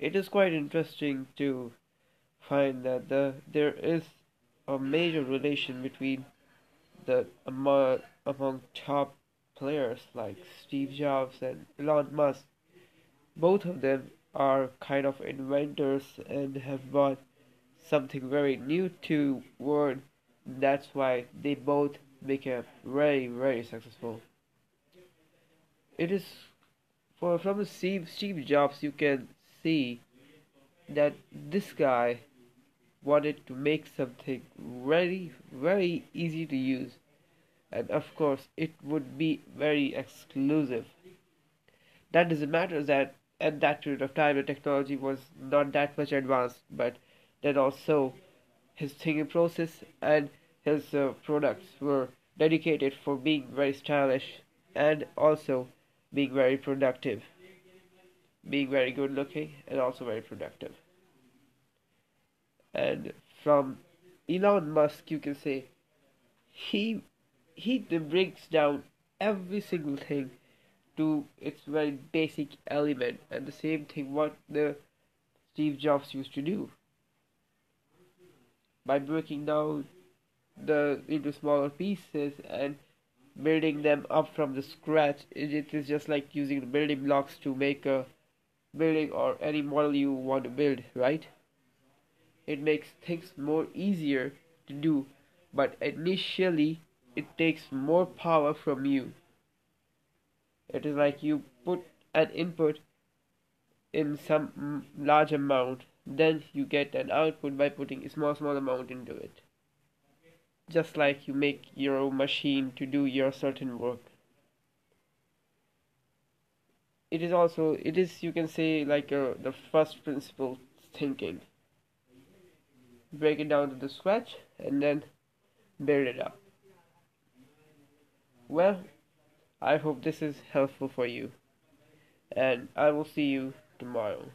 it is quite interesting to find that the there is a major relation between the among, among top players like Steve Jobs and Elon Musk. Both of them are kind of inventors and have brought something very new to world. That's why they both became very very successful. It is for from Steve Steve Jobs you can see that this guy wanted to make something very very easy to use. And of course it would be very exclusive. That doesn't matter that at that period of time the technology was not that much advanced but then also his thinking process and his uh, products were dedicated for being very stylish and also being very productive being very good looking and also very productive. And from Elon Musk you can say he he breaks down every single thing to its very basic element and the same thing what the Steve Jobs used to do. By breaking down the into smaller pieces and building them up from the scratch it is just like using the building blocks to make a building or any model you want to build right? It makes things more easier to do but initially it takes more power from you. It is like you put an input in some large amount then you get an output by putting a small small amount into it. Just like you make your machine to do your certain work it is also it is you can say like uh, the first principle thinking. Break it down to the scratch and then build it up. Well i hope this is helpful for you. And i will see you tomorrow